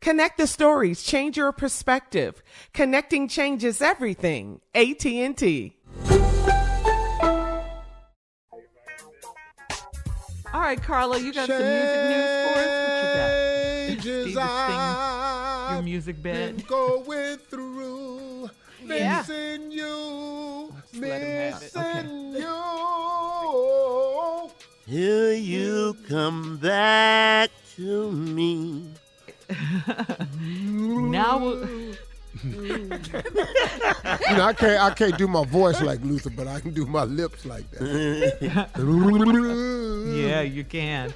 Connect the stories, change your perspective. Connecting changes everything. AT&T. All right, Carla, you got some music news for us? What you got? Changes your music bed. going through. Yeah. Missing you. let him have it. Okay. Missing you. Till you come back Now, we'll- You know, I can't I can't do my voice like Luther, but I can do my lips like that. yeah, you can.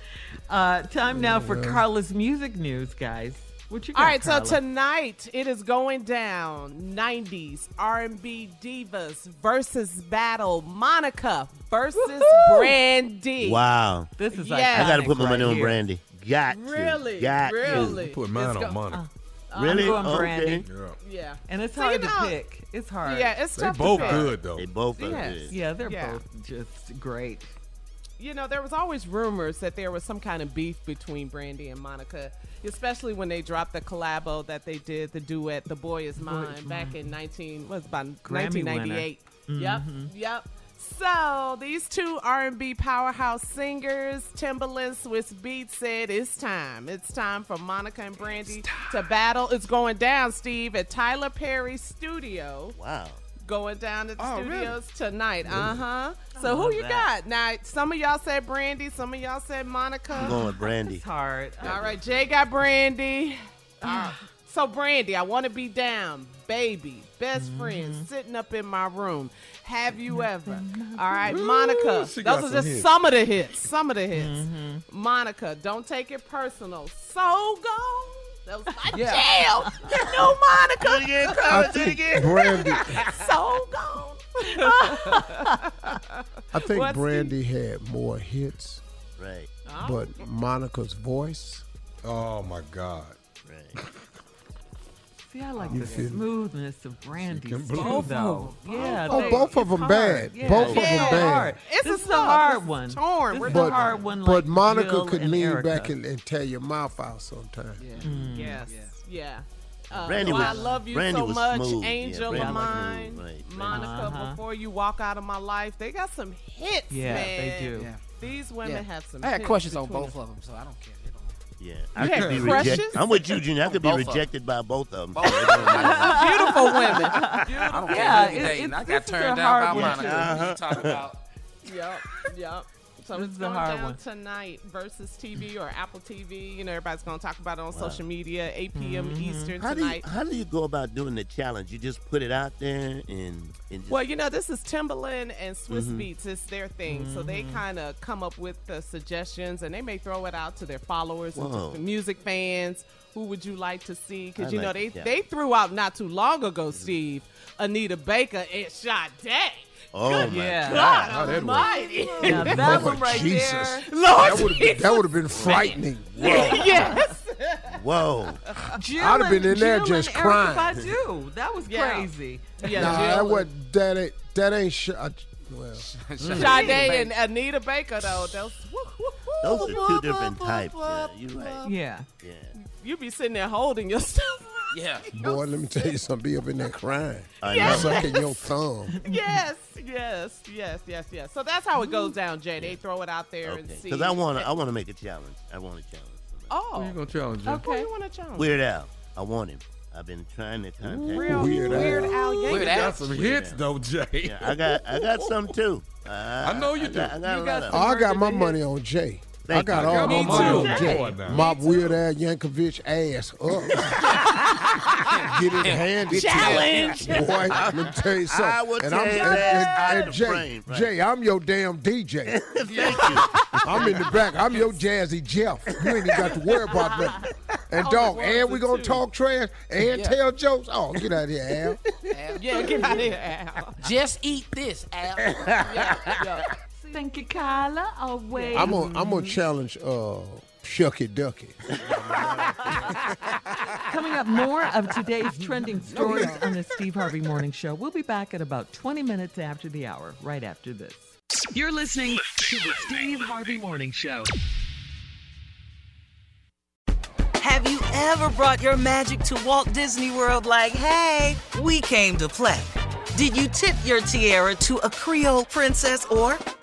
Uh, time now for Carla's music news, guys. What you got, All right, Carla? so tonight it is going down. 90s R&B divas Verzuz battle. Monica versus Brandy. Wow. this is Yes. I got to put my money right on here. Brandy. Got to. Really? Got really? to. Put mine It's on go- Monica. I'm Um, really? going oh, Okay. Brandy. yeah. Yeah. And it's So, hard you to know- pick. It's hard. Yeah, it's They tough both to pick. good though. They both are Yes. good. Yeah, they're Yeah. both just great. You know, there was always rumors that there was some kind of beef between Brandy and Monica, especially when they dropped the collabo that they did, the duet "The Boy Is Mine" back in 19 was about Grammy 1998. Yep, mm-hmm. yep. So these two R&B powerhouse singers, Timbaland, Swizz Beatz, said it's time. It's time for Monica and Brandy to battle. It's going down, Steve, at Tyler Perry's studio. Wow. Going down at the Oh, really? studios tonight. Uh huh. So who you that. got? Now, some of y'all said Brandy, some of y'all said Monica. I'm going with Brandy. It's hard. All right, Jay got Brandy. so Brandy, I want to be down, baby, best Mm-hmm. friend, sitting up in my room. Have you ever? All right, Monica. she Those are just hits. some of the hits. Some of the hits. Mm-hmm. Monica, don't take it personal. So gone. That was my Yeah. jam. You know Monica. again, I Carla, do it again. Brandy so gone. I think What's the- Brandy had more hits, Right, but Monica's voice Oh my God. right. See, I like You the feel smoothness of Brandy's can too, blow. though. Yeah, Oh, they- both of it's them bad. Yeah, Both of them bad. hard. It's this a is a tough. hard It's one. torn. This We're is But, a hard one. but like Monica Jill could lean Erykah. back and, and tear your mouth out sometimes. Yes. Yeah. Uh, Brandy well, was- I love you Brandy so was much, smooth. Yeah, Angel Brandy of was mine, smooth, right. Monica. Uh-huh. Before you walk out of my life, they got some hits, Yeah, man. they do. Yeah. These women Yeah. have some. I had questions on both of them, so I don't care. You know. Yeah, I You could had be crushes? rejected. I'm with you, Junior. I could be Both of 'em. rejected by both of them. Both of 'em. Beautiful women. I don't care. Yeah, who you it- dating. it's- I this got is a turned hard down by one, Monica. too. You talk about yep, yep. So This it's is going hard down one. tonight Verzuz TV or Apple TV. You know, everybody's going to talk about it on social media, 8 p.m. Mm-hmm. Eastern How do you tonight. how do you go about doing the challenge? You just put it out there and, and just, Well, you know, this is Timbaland and Swizz Mm-hmm. Beatz. It's their thing. So they mm-hmm. kind of come up with the suggestions and they may throw it out to their followers and to the music fans. Who would you like to see? Because, you know, they, it, yeah. they threw out not too long ago, mm-hmm. Steve, Anita Baker and Sade. Oh my Yeah. God How that work? almighty. Now, that Lord one right Jesus. there. Lord That would have been, that would have been frightening. yes. whoa! Jill I'd have been and- in there Jill just and Erykah crying. Badu. That was Yeah. crazy. Yeah, Nah, Jill that, and- was, that ain't that ain't sh- I, well. Sade and Anita Baker, though. Those, woo, woo, woo, Those are two different types. woo, Yeah, you right. Yeah. Yeah. You be sitting there holding yourself. Yeah. Boy, let me tell you something. Be up in there crying, I know. sucking your thumb. yes, yes, yes, yes, yes. So that's how it goes down, Jay. They throw it out there and Okay. see. Because I want to I want to make a challenge. I want to challenge. somebody. Oh, Who you gonna challenge? Jim? who you want to challenge? Weird Al. I want him. I've been trying to contact him. Real Weird Weird, Al. Al Yankovic. Weird Got Al. some Weird hits Al. though, Jay. Yeah, I got I got some too. Uh, I know you I got, do. I got You a got lot I got my Murder money on Jay. I got you. all got my my money money on on Jay. Boy. Mop Weird ass Yankovic ass up. Get his hand Challenge. Boy, let me tell you something. I will and tear I'm, his and, ass out and, and the Jay, frame, right. Jay, I'm your damn DJ. Thank you. I'm in the back. I'm your Jazzy Jeff. You ain't even got to worry about nothing. And I dog, and we gonna talk trash and Yeah. tell jokes. Oh, get out of here, Al. Al. Yeah, get out of here, Al. Just eat this, Al. Yeah, yeah. Thank you, Kyla. Away. I'm gonna I'm gonna challenge uh Shucky Ducky. Coming up, more of today's trending stories on the Steve Harvey Morning Show. We'll be back at about 20 minutes after the hour, right after this. You're listening to the Steve Harvey Morning Show. Have you ever brought your magic to Walt Disney World like, hey, we came to play? Did you tip your tiara to a Creole princess or